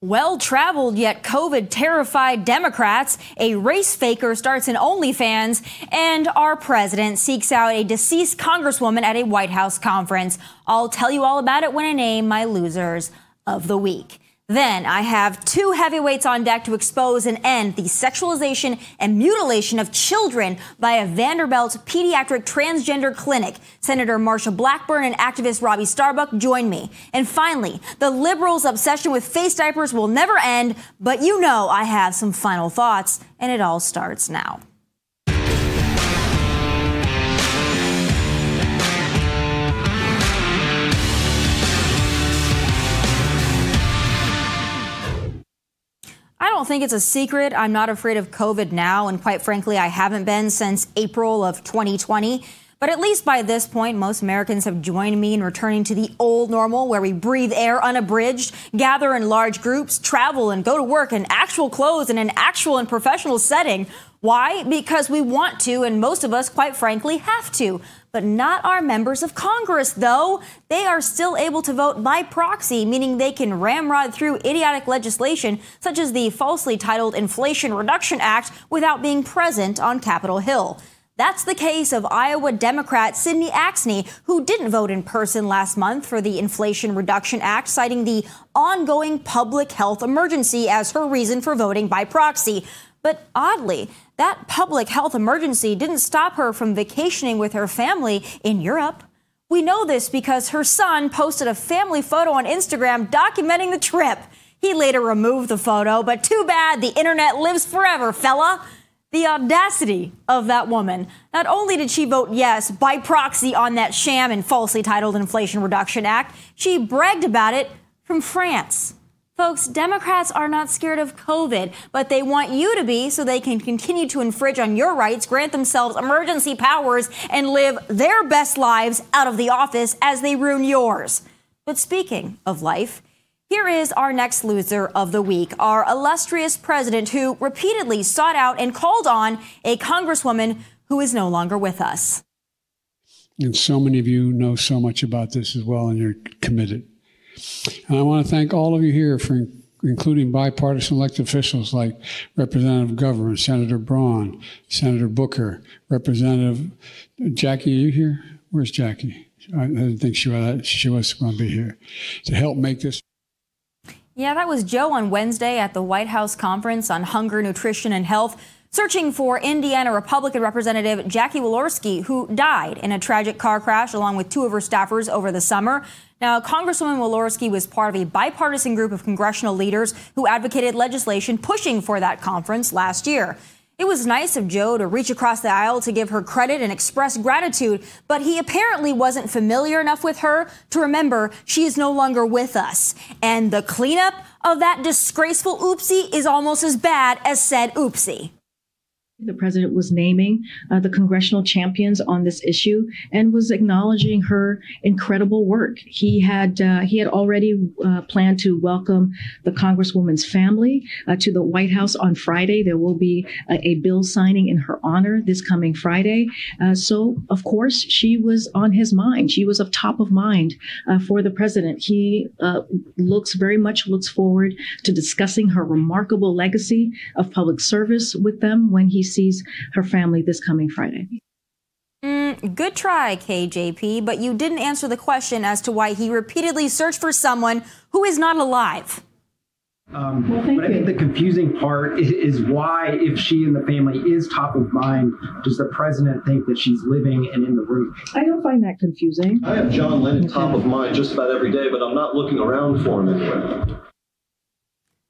Well traveled yet COVID terrified Democrats, a race faker starts an OnlyFans, and our president seeks out a deceased congresswoman at a White House conference. I'll tell you all about it when I name my losers of the week. Then I have two heavyweights on deck to expose and end the sexualization and mutilation of children by a Vanderbilt pediatric transgender clinic. Senator Marsha Blackburn and activist Robby Starbuck join me. And finally, the liberals' obsession with face diapers will never end, but you know I have some final thoughts, and it all starts now. Don't think it's a secret. I'm not afraid of COVID now, and quite frankly, I haven't been since April of 2020. But at least by this point, most Americans have joined me in returning to the old normal where we breathe air unabridged, gather in large groups, travel and go to work in actual clothes in an actual and professional setting. Why? Because we want to, and most of us, quite frankly, have to but not our members of Congress, though. They are still able to vote by proxy, meaning they can ramrod through idiotic legislation such as the falsely titled Inflation Reduction Act without being present on Capitol Hill. That's the case of Iowa Democrat Cindy Axne, who didn't vote in person last month for the Inflation Reduction Act, citing the ongoing public health emergency as her reason for voting by proxy. But oddly, that public health emergency didn't stop her from vacationing with her family in Europe. We know this because her son posted a family photo on Instagram documenting the trip. He later removed the photo, but too bad the internet lives forever, fella. The audacity of that woman. Not only did she vote yes by proxy on that sham and falsely titled Inflation Reduction Act, she bragged about it from France. Folks, Democrats are not scared of COVID, but they want you to be so they can continue to infringe on your rights, grant themselves emergency powers, and live their best lives out of the office as they ruin yours. But speaking of life, here is our next loser of the week, our illustrious president who repeatedly sought out and called on a congresswoman who is no longer with us. And so many of you know so much about this as well, and you're committed. And I want to thank all of you here for including bipartisan elected officials like Representative McGovern, Senator Braun, Senator Booker, Representative Jackie. Are you here? Where's Jackie? I didn't think she was, she was going to be here to help make this. Yeah, that was Joe on Wednesday at the White House Conference on Hunger, Nutrition, and Health searching for Indiana Republican Representative Jackie Walorski, who died in a tragic car crash along with two of her staffers over the summer. Now, Congresswoman Walorski was part of a bipartisan group of congressional leaders who advocated legislation pushing for that conference last year. It was nice of Joe to reach across the aisle to give her credit and express gratitude, but he apparently wasn't familiar enough with her to remember she is no longer with us. And the cleanup of that disgraceful oopsie is almost as bad as said oopsie. The president was naming uh, the congressional champions on this issue and was acknowledging her incredible work. He had uh, he had already uh, planned to welcome the congresswoman's family uh, to the White House on Friday. There will be a, a bill signing in her honor this coming Friday. Uh, so, of course, she was on his mind. She was of top of mind uh, for the president. He looks very much looks forward to discussing her remarkable legacy of public service with them when he sees her family this coming Friday. Mm, good try, KJP, but you didn't answer the question as to why he repeatedly searched for someone who is not alive. Um, well, but I think the confusing part is, is, why, if she and the family is top of mind, does the president think that she's living and in the room? I don't find that confusing. I have John Lennon top of mind just about every day, but I'm not looking around for him anywhere.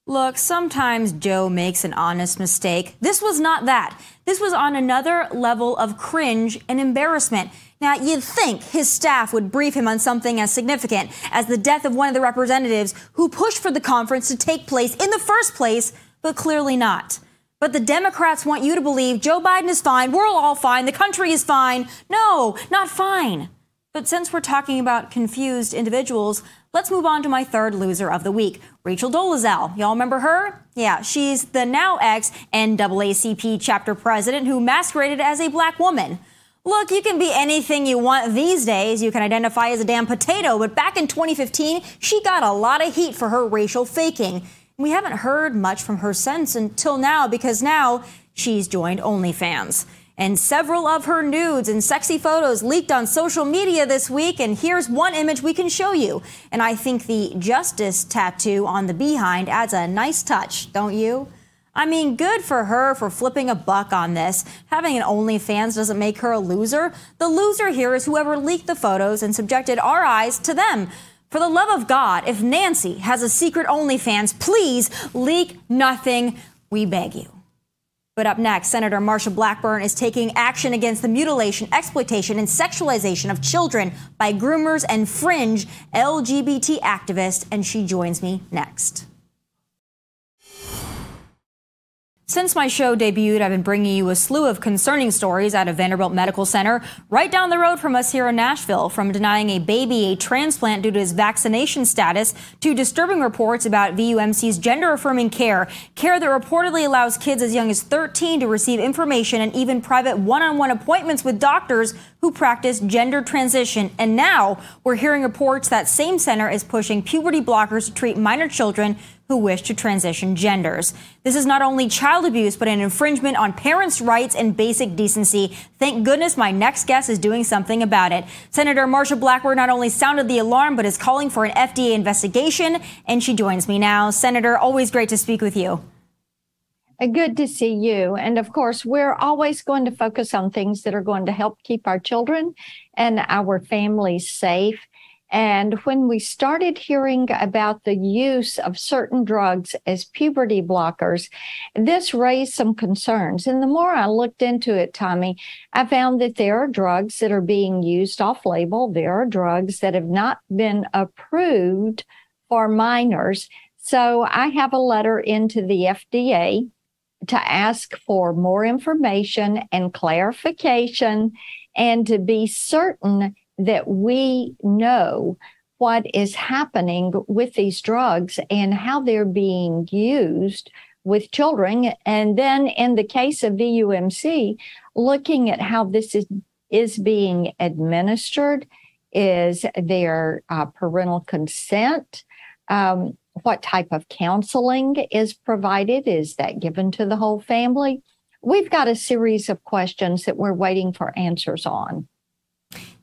Look, sometimes Joe makes an honest mistake. This was not that. This was on another level of cringe and embarrassment. Now, you'd think his staff would brief him on something as significant as the death of one of the representatives who pushed for the conference to take place in the first place, but clearly not. But the Democrats want you to believe Joe Biden is fine, we're all fine, the country is fine. No, not fine. But since we're talking about confused individuals, let's move on to my third loser of the week, Rachel Dolezal. Y'all remember her? Yeah, she's the now ex NAACP chapter president who masqueraded as a black woman. Look, you can be anything you want these days. You can identify as a damn potato, but back in 2015, she got a lot of heat for her racial faking. We haven't heard much from her since until now because now she's joined OnlyFans. And several of her nudes and sexy photos leaked on social media this week. And here's one image we can show you. And I think the justice tattoo on the behind adds a nice touch, don't you? I mean, good for her for flipping a buck on this. Having an OnlyFans doesn't make her a loser. The loser here is whoever leaked the photos and subjected our eyes to them. For the love of God, if Nancy has a secret OnlyFans, please leak nothing, we beg you. But up next, Senator Marsha Blackburn is taking action against the mutilation, exploitation, and sexualization of children by groomers and fringe LGBT activists, and she joins me next. Since my show debuted, I've been bringing you a slew of concerning stories out of Vanderbilt Medical Center, right down the road from us here in Nashville, from denying a baby a transplant due to his vaccination status to disturbing reports about VUMC's gender affirming care, care that reportedly allows kids as young as 13 to receive information and even private one on one appointments with doctors who practice gender transition. And now we're hearing reports that same center is pushing puberty blockers to treat minor children who wish to transition genders. This is not only child abuse, but an infringement on parents' rights and basic decency. Thank goodness my next guest is doing something about it. Senator Marsha Blackburn not only sounded the alarm, but is calling for an FDA investigation, and she joins me now. Senator, always great to speak with you. Uh, good to see you. And of course, we're always going to focus on things that are going to help keep our children and our families safe. And when we started hearing about the use of certain drugs as puberty blockers, this raised some concerns. And the more I looked into it, Tomi, I found that there are drugs that are being used off label. There are drugs that have not been approved for minors. So I have a letter into the FDA to ask for more information and clarification and to be certain that we know what is happening with these drugs and how they're being used with children. And then in the case of VUMC, looking at how this is, is being administered, is there uh, parental consent? Um, what type of counseling is provided? Is that given to the whole family? We've got a series of questions that we're waiting for answers on.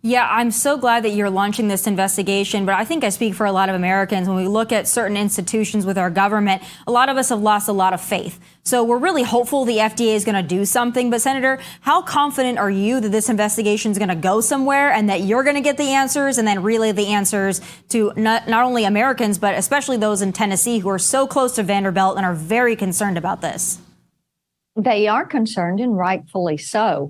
Yeah, I'm so glad that you're launching this investigation, but I think I speak for a lot of Americans. When we look at certain institutions with our government, a lot of us have lost a lot of faith. So we're really hopeful the FDA is going to do something. But Senator, how confident are you that this investigation is going to go somewhere and that you're going to get the answers and then relay the answers to not, not only Americans, but especially those in Tennessee who are so close to Vanderbilt and are very concerned about this? They are concerned and rightfully so.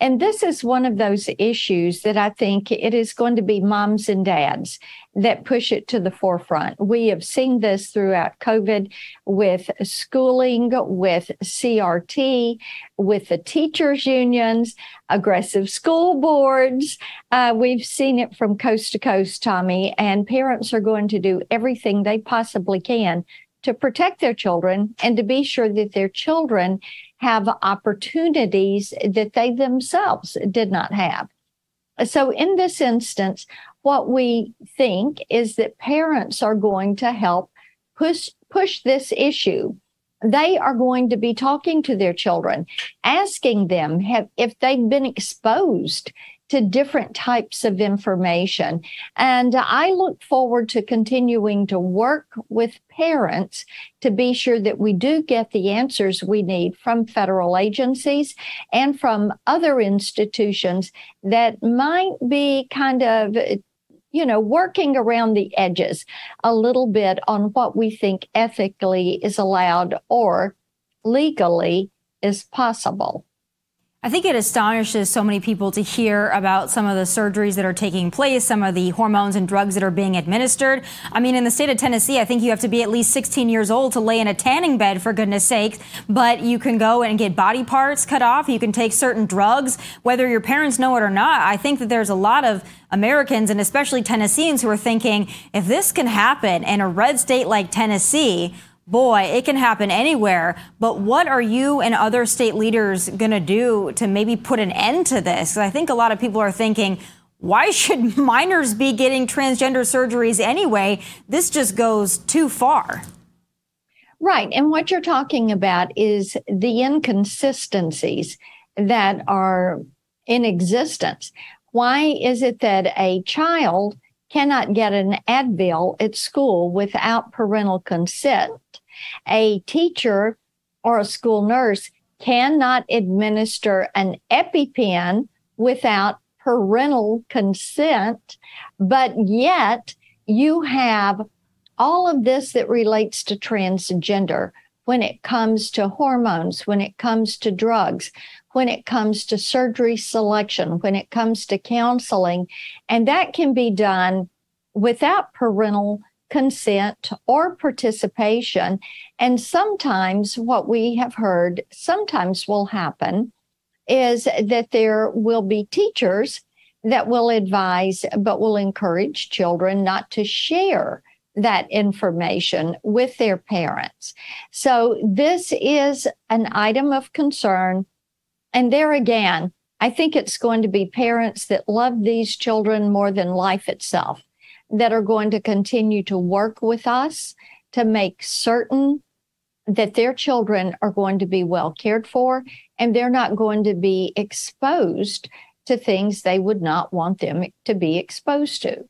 And this is one of those issues that I think it is going to be moms and dads that push it to the forefront. We have seen this throughout COVID with schooling, with CRT, with the teachers' unions, aggressive school boards. Uh, we've seen it from coast to coast, Tomi, and parents are going to do everything they possibly can to protect their children and to be sure that their children have opportunities that they themselves did not have. So, in this instance, what we think is that parents are going to help push, push this issue. They are going to be talking to their children, asking them have, if they've been exposed to different types of information. And I look forward to continuing to work with parents to be sure that we do get the answers we need from federal agencies and from other institutions that might be kind of you know, working around the edges a little bit on what we think ethically is allowed or legally is possible. I think it astonishes so many people to hear about some of the surgeries that are taking place, some of the hormones and drugs that are being administered. I mean, in the state of Tennessee, I think you have to be at least 16 years old to lay in a tanning bed, for goodness sake. But you can go and get body parts cut off. You can take certain drugs, whether your parents know it or not. I think that there's a lot of Americans and especially Tennesseans who are thinking, if this can happen in a red state like Tennessee, boy, it can happen anywhere. But what are you and other state leaders going to do to maybe put an end to this? I think a lot of people are thinking, why should minors be getting transgender surgeries anyway? This just goes too far. Right. And what you're talking about is the inconsistencies that are in existence. Why is it that a child cannot get an Advil at school without parental consent? A teacher or a school nurse cannot administer an EpiPen without parental consent, but yet you have all of this that relates to transgender when it comes to hormones, when it comes to drugs, when it comes to surgery selection, when it comes to counseling. And that can be done without parental consent or participation. And sometimes what we have heard sometimes will happen is that there will be teachers that will advise but will encourage children not to share that information with their parents. So this is an item of concern. And there again, I think it's going to be parents that love these children more than life itself that are going to continue to work with us to make certain that their children are going to be well cared for and they're not going to be exposed to things they would not want them to be exposed to.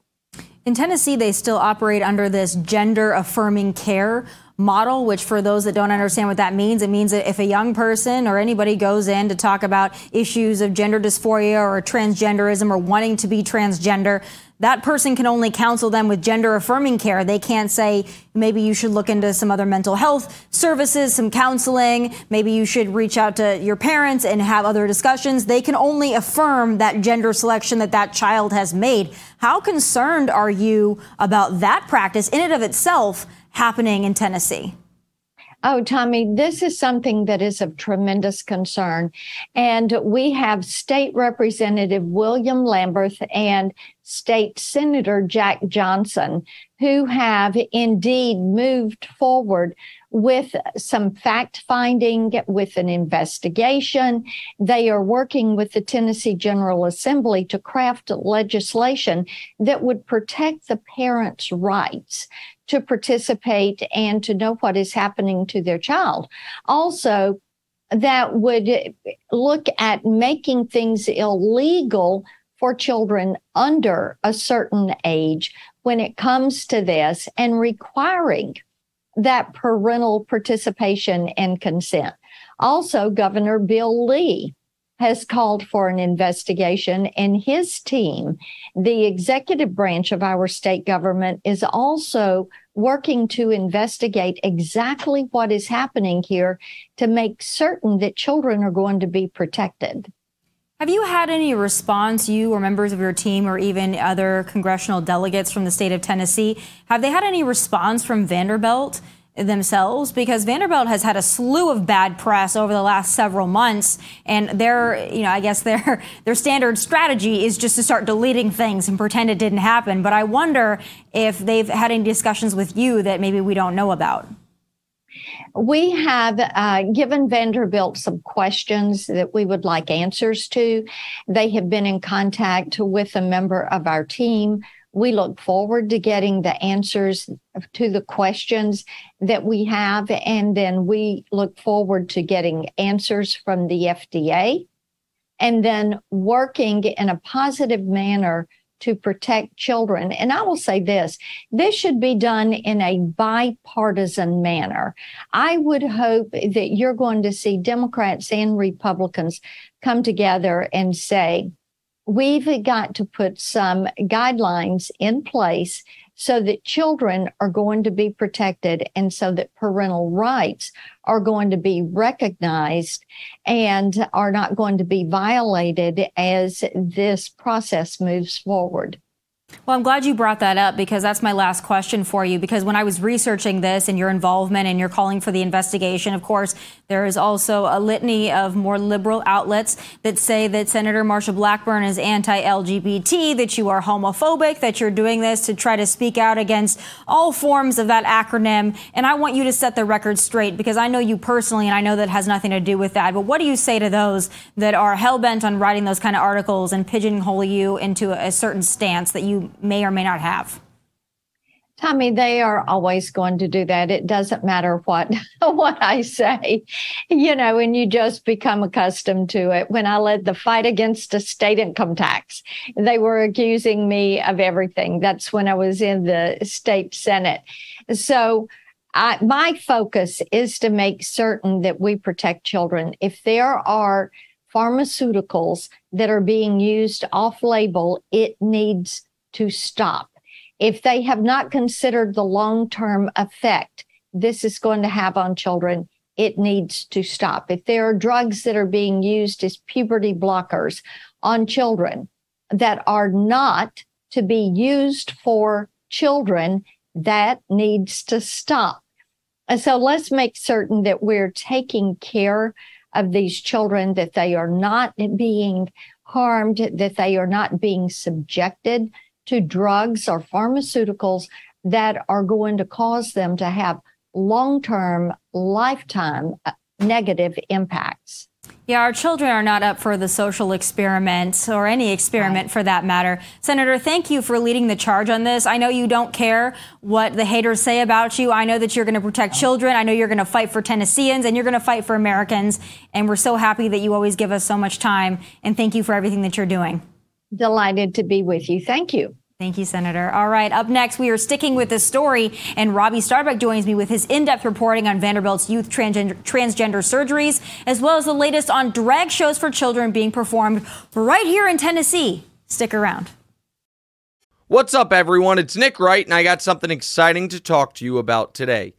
In Tennessee, they still operate under this gender affirming care model, which for those that don't understand what that means, it means that if a young person or anybody goes in to talk about issues of gender dysphoria or transgenderism or wanting to be transgender, that person can only counsel them with gender affirming care. They can't say, maybe you should look into some other mental health services, some counseling. Maybe you should reach out to your parents and have other discussions. They can only affirm that gender selection that that child has made. How concerned are you about that practice in and of itself happening in Tennessee? Oh, Tomi, this is something that is of tremendous concern. And we have State Representative William Lamberth and State Senator Jack Johnson, who have indeed moved forward with some fact finding, with an investigation. They are working with the Tennessee General Assembly to craft legislation that would protect the parents' rights to participate and to know what is happening to their child. Also, that would look at making things illegal for children under a certain age when it comes to this and requiring that parental participation and consent. Also, Governor Bill Lee has called for an investigation, and his team, the executive branch of our state government, is also working to investigate exactly what is happening here to make certain that children are going to be protected. Have you had any response, you or members of your team, or even other congressional delegates from the state of Tennessee? Have they had any response from Vanderbilt themselves because Vanderbilt has had a slew of bad press over the last several months and their you know I guess their their standard strategy is just to start deleting things and pretend it didn't happen but I wonder if they've had any discussions with you that maybe we don't know about we have uh, given Vanderbilt some questions that we would like answers to. They have been in contact with a member of our team we look forward to getting the answers to the questions that we have. And then we look forward to getting answers from the FDA and then working in a positive manner to protect children. And I will say this this should be done in a bipartisan manner. I would hope that you're going to see Democrats and Republicans come together and say, we've got to put some guidelines in place so that children are going to be protected and so that parental rights are going to be recognized and are not going to be violated as this process moves forward. Well, I'm glad you brought that up because that's my last question for you. Because when I was researching this and your involvement and you're calling for the investigation, of course, there is also a litany of more liberal outlets that say that Senator Marsha Blackburn is anti LGBT, that you are homophobic, that you're doing this to try to speak out against all forms of that acronym. And I want you to set the record straight because I know you personally and I know that has nothing to do with that. But what do you say to those that are hell bent on writing those kind of articles and pigeonhole you into a certain stance that you may or may not have? Tomi, they are always going to do that. It doesn't matter what what I say, you know, and you just become accustomed to it. When I led the fight against a state income tax, they were accusing me of everything. That's when I was in the state senate. So I, my focus is to make certain that we protect children. If there are pharmaceuticals that are being used off label, it needs to stop. If they have not considered the long term effect this is going to have on children, it needs to stop. If there are drugs that are being used as puberty blockers on children that are not to be used for children, that needs to stop. And so let's make certain that we're taking care of these children, that they are not being harmed, that they are not being subjected to drugs or pharmaceuticals that are going to cause them to have long term, lifetime uh, negative impacts. Yeah, our children are not up for the social experiment or any experiment right. for that matter. Senator, thank you for leading the charge on this. I know you don't care what the haters say about you. I know that you're going to protect children. I know you're going to fight for Tennesseans and you're going to fight for Americans. And we're so happy that you always give us so much time. And thank you for everything that you're doing. Delighted to be with you. Thank you. Thank you, Senator. All right, up next, we are sticking with this story, and Robby Starbuck joins me with his in depth reporting on Vanderbilt's youth transgender, transgender surgeries, as well as the latest on drag shows for children being performed right here in Tennessee. Stick around. What's up, everyone? It's Nick Wright, and I got something exciting to talk to you about today.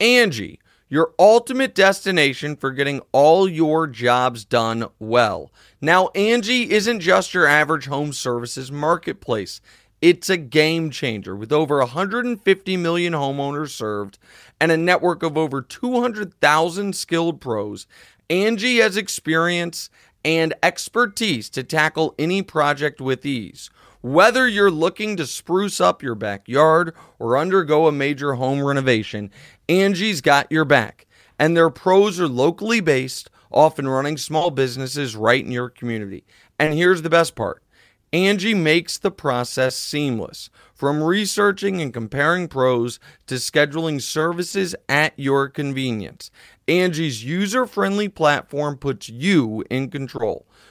Angie your ultimate destination for getting all your jobs done well. Now, Angie isn't just your average home services marketplace. It's a game changer with over 150 million homeowners served and a network of over 200,000 skilled pros. Angie has experience and expertise to tackle any project with ease. Whether you're looking to spruce up your backyard or undergo a major home renovation, Angie's got your back. And their pros are locally based, often running small businesses right in your community. And here's the best part Angie makes the process seamless. From researching and comparing pros to scheduling services at your convenience, Angie's user friendly platform puts you in control.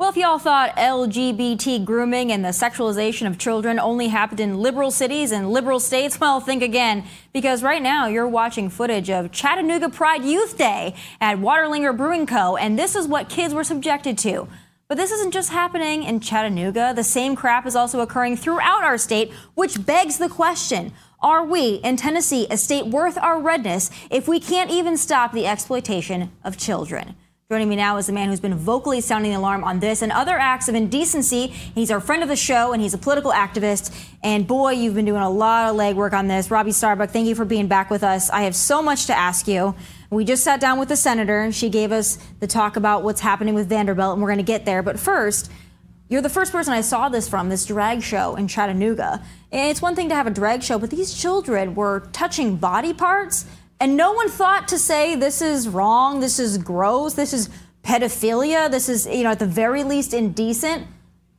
Well, if y'all thought LGBT grooming and the sexualization of children only happened in liberal cities and liberal states, well, think again, because right now you're watching footage of Chattanooga Pride Youth Day at Wanderlinger Brewing Co., and this is what kids were subjected to. But this isn't just happening in Chattanooga. The same crap is also occurring throughout our state, which begs the question Are we in Tennessee a state worth our redness if we can't even stop the exploitation of children? Joining me now is a man who's been vocally sounding the alarm on this and other acts of indecency. He's our friend of the show and he's a political activist. And boy, you've been doing a lot of legwork on this. Robby Starbuck, thank you for being back with us. I have so much to ask you. We just sat down with the senator. And she gave us the talk about what's happening with Vanderbilt, and we're going to get there. But first, you're the first person I saw this from, this drag show in Chattanooga. And it's one thing to have a drag show, but these children were touching body parts and no one thought to say this is wrong, this is gross, this is pedophilia, this is, you know, at the very least indecent.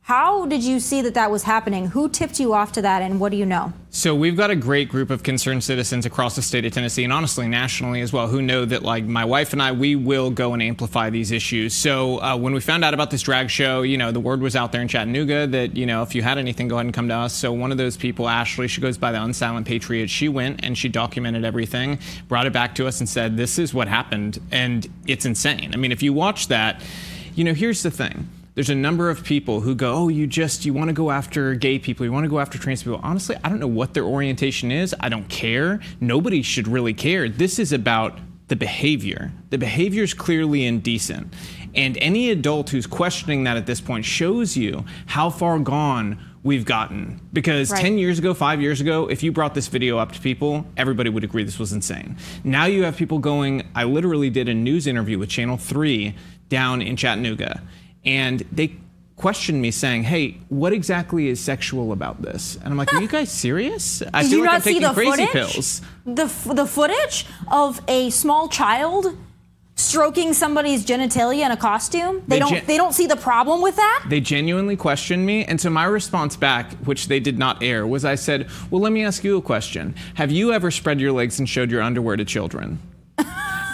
How did you see that that was happening? Who tipped you off to that, and what do you know? So we've got a great group of concerned citizens across the state of Tennessee, and honestly nationally as well, who know that like my wife and I, we will go and amplify these issues. So uh, when we found out about this drag show, you know, the word was out there in Chattanooga that you know if you had anything, go ahead and come to us. So one of those people, Ashley, she goes by the Unsilent Patriot. She went and she documented everything, brought it back to us, and said, "This is what happened," and it's insane. I mean, if you watch that, you know, here's the thing there's a number of people who go, oh, you just, you want to go after gay people, you want to go after trans people. Honestly, I don't know what their orientation is. I don't care. Nobody should really care. This is about the behavior. The behavior is clearly indecent. And any adult who's questioning that at this point shows you how far gone we've gotten. Because right. 10 years ago, five years ago, if you brought this video up to people, everybody would agree this was insane. Now you have people going, I literally did a news interview with Channel 3 down in Chattanooga and they questioned me saying, "Hey, what exactly is sexual about this?" And I'm like, "Are you guys serious? I Did feel like not I'm taking the crazy footage? pills." The the footage of a small child stroking somebody's genitalia in a costume. They, they don't gen- they don't see the problem with that. They genuinely questioned me, and so my response back, which they did not air, was I said, "Well, let me ask you a question. Have you ever spread your legs and showed your underwear to children?"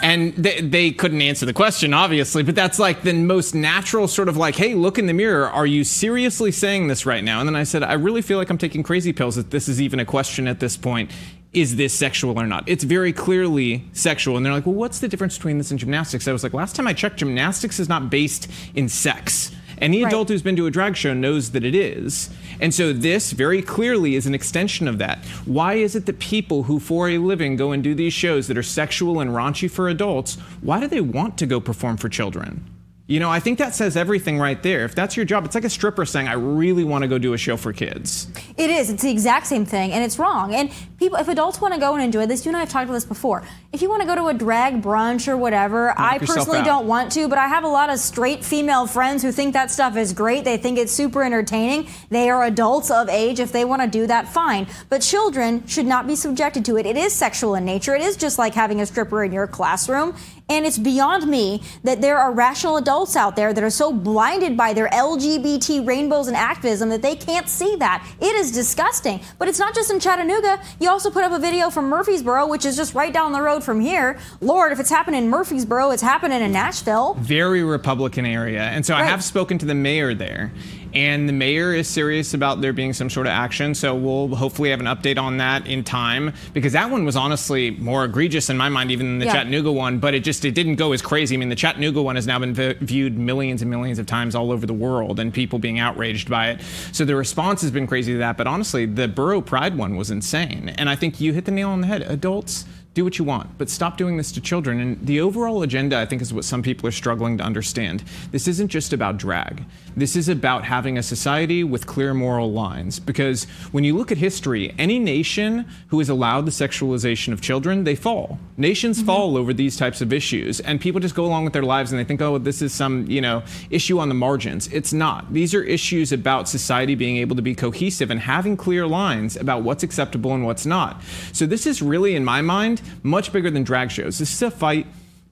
And they, they couldn't answer the question obviously but that's like the most natural sort of like hey look in the mirror are you seriously saying this right now? And then i said i really feel like i'm taking crazy pills that this is even a question at this point. Is this sexual or not? It's very clearly sexual. And they're like well what's the difference between this and gymnastics? I was like last time i checked gymnastics is not based in sex. Any right. adult who's been to a drag show knows that it is. And so this very clearly is an extension of that. Why is it that people who for a living go and do these shows that are sexual and raunchy for adults, why do they want to go perform for children? You know, I think that says everything right there. If that's your job, it's like a stripper saying, I really want to go do a show for kids. It is. It's the exact same thing, and it's wrong. And people, if adults want to go and enjoy this, you and I have talked about this before. If you want to go to a drag brunch or whatever, Knock I personally don't want to, but I have a lot of straight female friends who think that stuff is great. They think it's super entertaining. They are adults of age. If they want to do that, fine. But children should not be subjected to it. It is sexual in nature. It is just like having a stripper in your classroom. And it's beyond me that there are rational adults out there that are so blinded by their LGBT rainbows and activism that they can't see that. It is disgusting. But it's not just in Chattanooga. You also put up a video from Murfreesboro, which is just right down the road from here. Lord, if it's happening in Murfreesboro, it's happening in Nashville. Very Republican area. And so right. I have spoken to the mayor there and the mayor is serious about there being some sort of action. So we'll hopefully have an update on that in time because that one was honestly more egregious in my mind even than the yeah. Chattanooga one, but it just it didn't go as crazy. I mean, the Chattanooga one has now been v- viewed millions and millions of times all over the world, and people being outraged by it. So the response has been crazy to that. But honestly, the Boro Pride one was insane, and I think you hit the nail on the head. Adults do what you want, but stop doing this to children. And the overall agenda, I think, is what some people are struggling to understand. This isn't just about drag. This is about having a society with clear moral lines. Because when you look at history, any nation who has allowed the sexualization of children, they fall. Nations mm-hmm. fall over these types of issues, and people just go along with their lives and they think, oh, this is some, you know, issue on the margins. It's not. These are issues about society being able to be cohesive and having clear lines about what's acceptable and what's not. So this is really, in my mind, much bigger than drag shows. This is a fight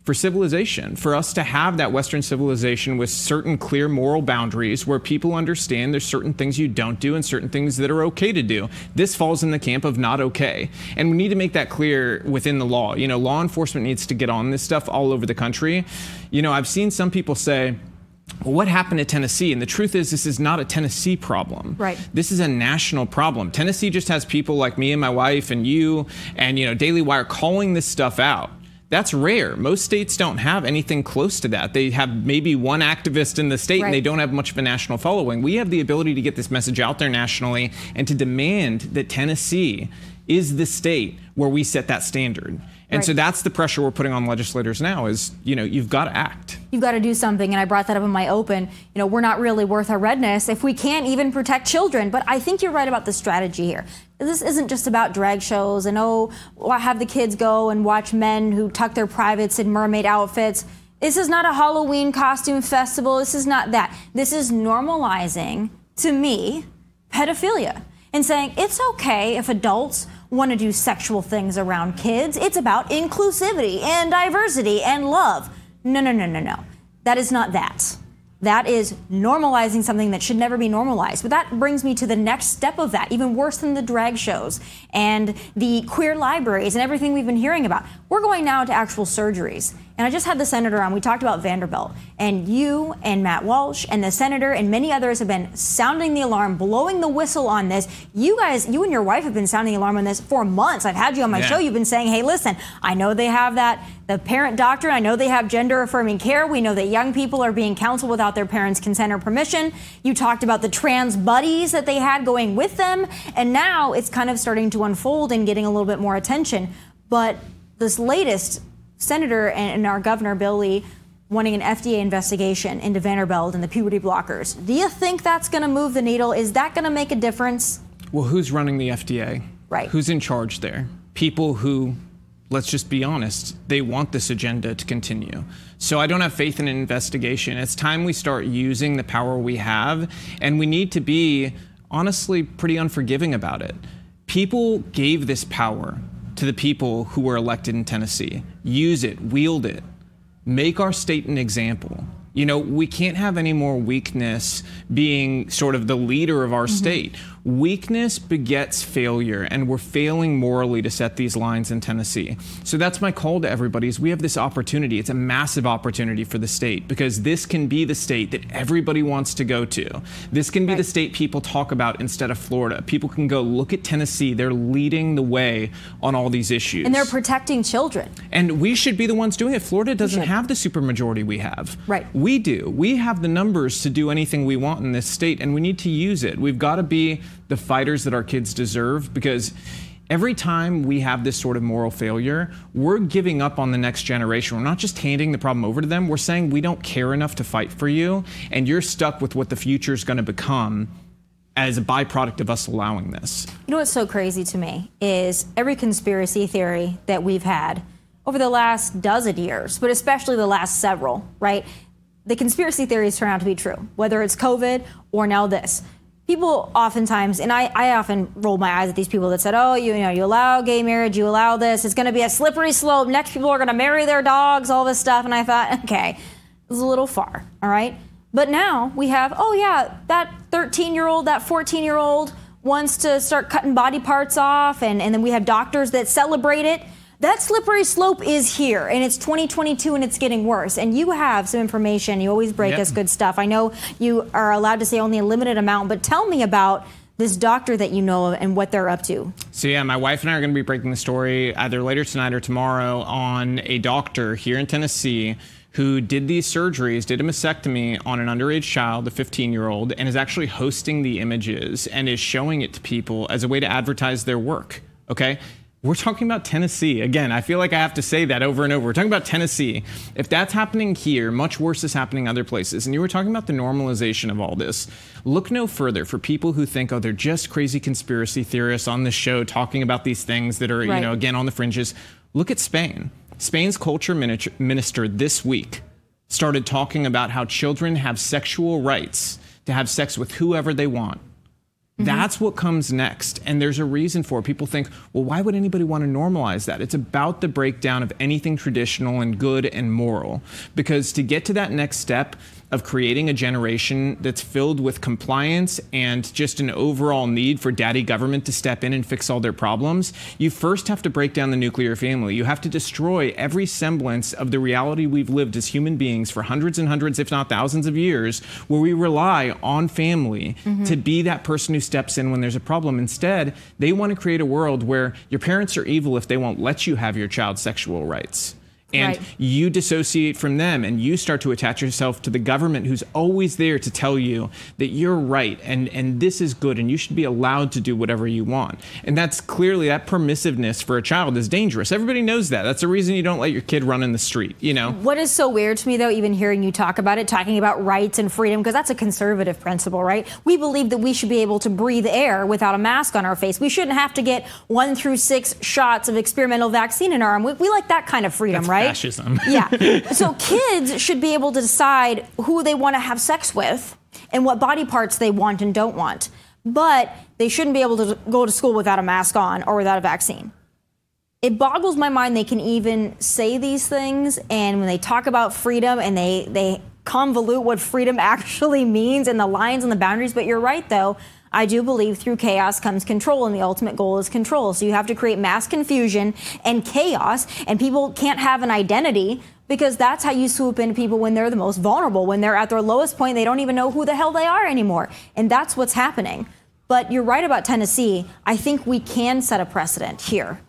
for civilization, for us to have that Western civilization with certain clear moral boundaries where people understand there's certain things you don't do and certain things that are okay to do. This falls in the camp of not okay. And we need to make that clear within the law. You know, law enforcement needs to get on this stuff all over the country. You know, I've seen some people say, well, what happened to Tennessee? And the truth is, this is not a Tennessee problem. Right. This is a national problem. Tennessee just has people like me and my wife and you and you know Daily Wire calling this stuff out. That's rare. Most states don't have anything close to that. They have maybe one activist in the state right. and they don't have much of a national following. We have the ability to get this message out there nationally and to demand that Tennessee is the state where we set that standard. And right. so that's the pressure we're putting on legislators now is, you know, you've got to act. You've got to do something. And I brought that up in my open. You know, we're not really worth our redness if we can't even protect children. But I think you're right about the strategy here. This isn't just about drag shows and, oh, have the kids go and watch men who tuck their privates in mermaid outfits. This is not a Halloween costume festival. This is not that. This is normalizing, to me, pedophilia and saying it's okay if adults want to do sexual things around kids. It's about inclusivity and diversity and love. No, no, no, no, no. That is not that. that is normalizing something that should never be normalized. But that brings me to the next step of that, even worse than the drag shows and the queer libraries and everything we've been hearing about. We're going now to actual surgeries. And I just had the senator on. We talked about Vanderbilt. And you and Matt Walsh and the senator and many others have been sounding the alarm, blowing the whistle on this. You guys, you and your wife have been sounding the alarm on this for months. I've had you on my yeah. show. You've been saying, hey, listen, I know they have that, the parent doctrine. I know they have gender affirming care. We know that young people are being counseled without their parents' consent or permission. You talked about the trans buddies that they had going with them. And now it's kind of starting to unfold and getting a little bit more attention. But this latest senator and our governor, Bill Lee, wanting an FDA investigation into Vanderbilt and the puberty blockers. Do you think that's going to move the needle? Is that going to make a difference? Well, who's running the FDA? Right. Who's in charge there? People who, let's just be honest, they want this agenda to continue. So I don't have faith in an investigation. It's time we start using the power we have, and we need to be honestly pretty unforgiving about it. People gave this power to the people who were elected in Tennessee. Use it, wield it, make our state an example. You know, we can't have any more weakness being sort of the leader of our mm-hmm. state. Weakness begets failure, and we're failing morally to set these lines in Tennessee. So that's my call to everybody is we have this opportunity. It's a massive opportunity for the state because this can be the state that everybody wants to go to. This can be right. the state people talk about instead of Florida. People can go look at Tennessee. They're leading the way on all these issues. And they're protecting children. And we should be the ones doing it. Florida doesn't have the supermajority we have. Right. We do. We have the numbers to do anything we want in this state, and we need to use it. We've got to be the fighters that our kids deserve because every time we have this sort of moral failure, we're giving up on the next generation. We're not just handing the problem over to them, we're saying we don't care enough to fight for you, and you're stuck with what the future is going to become as a byproduct of us allowing this. You know what's so crazy to me is every conspiracy theory that we've had over the last dozen years, but especially the last several, right? The conspiracy theories turn out to be true, whether it's COVID or now this people oftentimes, and I, I often roll my eyes at these people that said, oh, you, you know, you allow gay marriage, you allow this, it's going to be a slippery slope. Next, people are going to marry their dogs, all this stuff. And I thought, okay, it was a little far, all right? But now we have, oh, yeah, that 13 year old, that 14 year old wants to start cutting body parts off, and, and then we have doctors that celebrate it that slippery slope is here and it's 2022 and it's getting worse and you have some information you always break yep. us good stuff i know you are allowed to say only a limited amount but tell me about this doctor that you know and what they're up to. So, yeah, my wife and I are going to be breaking the story either later tonight or tomorrow on a doctor here in Tennessee who did these surgeries, did a mastectomy on an underage child, a 15 year old, and is actually hosting the images and is showing it to people as a way to advertise their work. Okay? We're talking about Tennessee. Again, I feel like I have to say that over and over. We're talking about Tennessee. If that's happening here, much worse is happening other places. And you were talking about the normalization of all this. Look no further for people who think, oh, they're just crazy conspiracy theorists on this show talking about these things that are, right. you know, again, on the fringes. Look at Spain. Spain's culture minister this week started talking about how children have sexual rights to have sex with whoever they want Mm-hmm. That's what comes next. And there's a reason for it. People think, well, why would anybody want to normalize that? It's about the breakdown of anything traditional and good and moral. Because to get to that next step, of creating a generation that's filled with compliance and just an overall need for daddy government to step in and fix all their problems, you first have to break down the nuclear family. You have to destroy every semblance of the reality we've lived as human beings for hundreds and hundreds, if not thousands of years, where we rely on family mm-hmm. to be that person who steps in when there's a problem. Instead, they want to create a world where your parents are evil if they won't let you have your child's sexual rights and right. you dissociate from them and you start to attach yourself to the government who's always there to tell you that you're right and and this is good and you should be allowed to do whatever you want. And that's clearly that permissiveness for a child is dangerous. Everybody knows that. That's the reason you don't let your kid run in the street you know? What is so weird to me though even hearing you talk about it talking about rights and freedom because that's a conservative principle right? We believe that we should be able to breathe air without a mask on our face. We shouldn't have to get one through six shots of experimental vaccine in our arm. We, we like that kind of freedom that's right right? Fascism. yeah. So kids should be able to decide who they want to have sex with and what body parts they want and don't want. But they shouldn't be able to go to school without a mask on or without a vaccine. It boggles my mind they can even say these things and when they talk about freedom and they they convolute what freedom actually means and the lines and the boundaries. But you're right, though. I do believe through chaos comes control, and the ultimate goal is control. So you have to create mass confusion and chaos, and people can't have an identity because that's how you swoop into people when they're the most vulnerable. When they're at their lowest point, they don't even know who the hell they are anymore. And that's what's happening. But you're right about Tennessee. I think we can set a precedent here.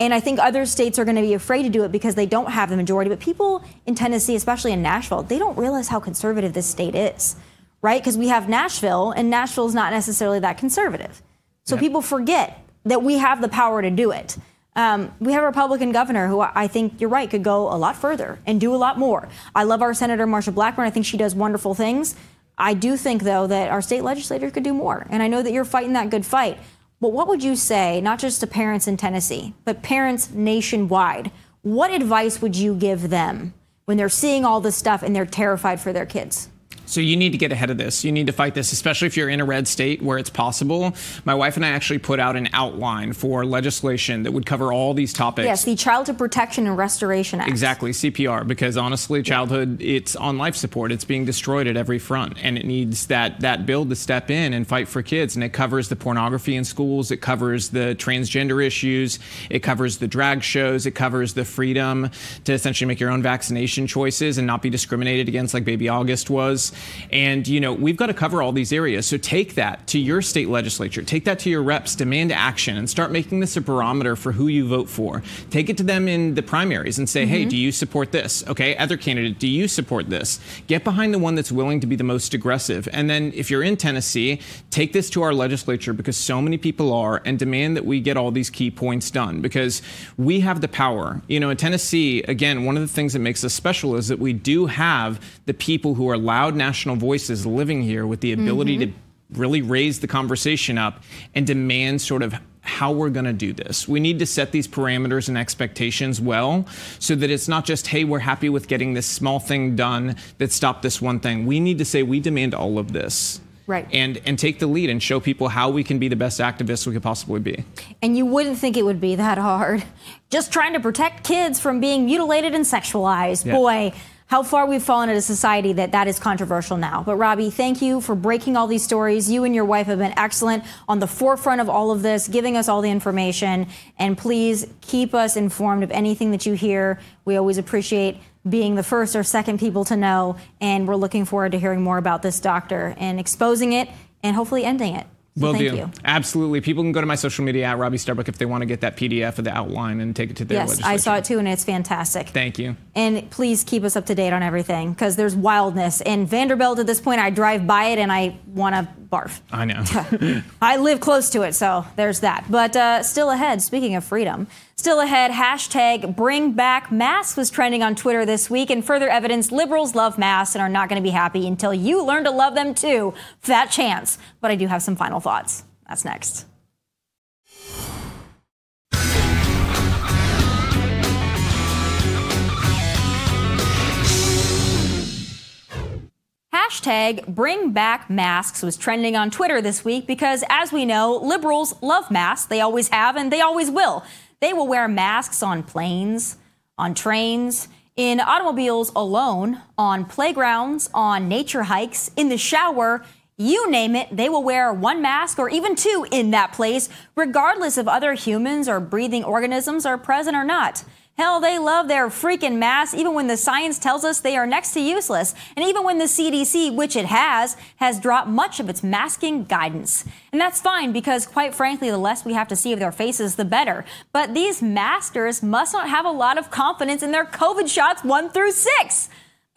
And I think other states are going to be afraid to do it because they don't have the majority. But people in Tennessee, especially in Nashville, they don't realize how conservative this state is, right? Because we have Nashville, and Nashville is not necessarily that conservative. So yep. people forget that we have the power to do it. Um, we have a Republican governor who I think you're right could go a lot further and do a lot more. I love our Senator Marsha Blackburn. I think she does wonderful things. I do think, though, that our state legislators could do more. And I know that you're fighting that good fight. But what would you say, not just to parents in Tennessee, but parents nationwide? What advice would you give them when they're seeing all this stuff and they're terrified for their kids? So you need to get ahead of this. You need to fight this, especially if you're in a red state where it's possible. My wife and I actually put out an outline for legislation that would cover all these topics. Yes, the Childhood Protection and Restoration Act. Exactly, CPR, because honestly, childhood it's on life support. It's being destroyed at every front, and it needs that that bill to step in and fight for kids. And it covers the pornography in schools. It covers the transgender issues. It covers the drag shows. It covers the freedom to essentially make your own vaccination choices and not be discriminated against like Baby August was. And, you know, we've got to cover all these areas. So take that to your state legislature, take that to your reps, demand action, and start making this a barometer for who you vote for. Take it to them in the primaries and say, mm-hmm. hey, do you support this? Okay, other candidate, do you support this? Get behind the one that's willing to be the most aggressive. And then if you're in Tennessee, take this to our legislature because so many people are and demand that we get all these key points done because we have the power. You know, in Tennessee, again, one of the things that makes us special is that we do have the people who are loud now national voices living here with the ability mm-hmm. to really raise the conversation up and demand sort of how we're going to do this. We need to set these parameters and expectations well so that it's not just, hey, we're happy with getting this small thing done that stopped this one thing. We need to say, we demand all of this. Right. And and take the lead and show people how we can be the best activists we could possibly be. And you wouldn't think it would be that hard. Just trying to protect kids from being mutilated and sexualized. Yeah. Boy, how far we've fallen as a society that that is controversial now. But Robby, thank you for breaking all these stories. You and your wife have been excellent on the forefront of all of this, giving us all the information. And please keep us informed of anything that you hear. We always appreciate being the first or second people to know. And we're looking forward to hearing more about this doctor and exposing it and hopefully ending it. So Will do. You. Absolutely. People can go to my social media at Robby Starbuck if they want to get that PDF of the outline and take it to their yes, I saw it too, and it's fantastic. Thank you. And please keep us up to date on everything because there's wildness. And Vanderbilt at this point, I drive by it and I want to barf. I know. I live close to it, so there's that. But uh, still ahead, speaking of freedom, still ahead, hashtag bring back masks was trending on Twitter this week, and further evidence liberals love masks and are not going to be happy until you learn to love them too. That chance. But I do have some final thoughts. That's next. Hashtag bring back masks was trending on Twitter this week because, as we know, liberals love masks. They always have and they always will. They will wear masks on planes, on trains, in automobiles alone, on playgrounds, on nature hikes, in the shower. You name it, they will wear one mask or even two in that place, regardless if other humans or breathing organisms are present or not. Hell, they love their freaking masks, even when the science tells us they are next to useless. And even when the CDC, which it has, has dropped much of its masking guidance. And that's fine because, quite frankly, the less we have to see of their faces, the better. But these maskers must not have a lot of confidence in their COVID shots one through six.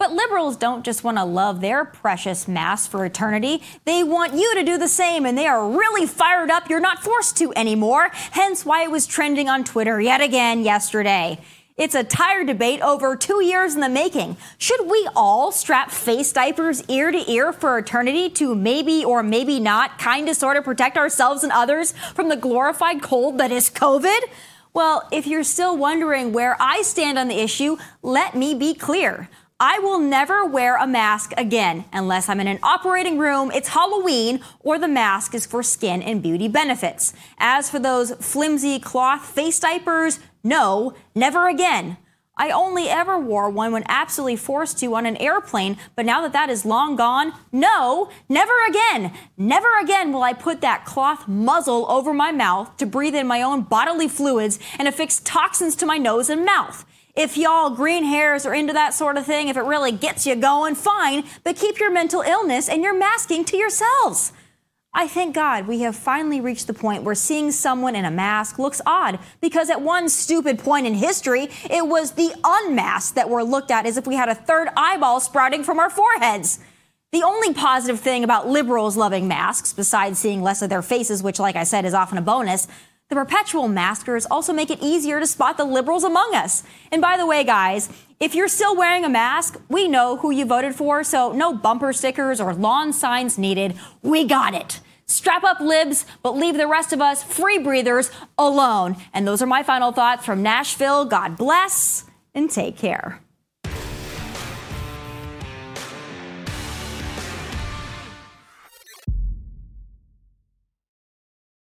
But liberals don't just want to love their precious masks for eternity. They want you to do the same, and they are really fired up you're not forced to anymore. Hence why it was trending on Twitter yet again yesterday. It's a tired debate over two years in the making. Should we all strap face diapers ear to ear for eternity to maybe or maybe not kind of sort of protect ourselves and others from the glorified cold that is COVID? Well, if you're still wondering where I stand on the issue, let me be clear. I will never wear a mask again unless I'm in an operating room, it's Halloween, or the mask is for skin and beauty benefits. As for those flimsy cloth face diapers, no, never again. I only ever wore one when absolutely forced to on an airplane, but now that that is long gone, no, never again. Never again will I put that cloth muzzle over my mouth to breathe in my own bodily fluids and affix toxins to my nose and mouth. If y'all green hairs are into that sort of thing, if it really gets you going, fine, but keep your mental illness and your masking to yourselves. I thank God we have finally reached the point where seeing someone in a mask looks odd because at one stupid point in history, it was the unmasked that were looked at as if we had a third eyeball sprouting from our foreheads. The only positive thing about liberals loving masks, besides seeing less of their faces, which, like I said, is often a bonus, the perpetual maskers also make it easier to spot the liberals among us. And by the way, guys, if you're still wearing a mask, we know who you voted for, so no bumper stickers or lawn signs needed. We got it. Strap up libs, but leave the rest of us free breathers alone. And those are my final thoughts from Nashville. God bless and take care.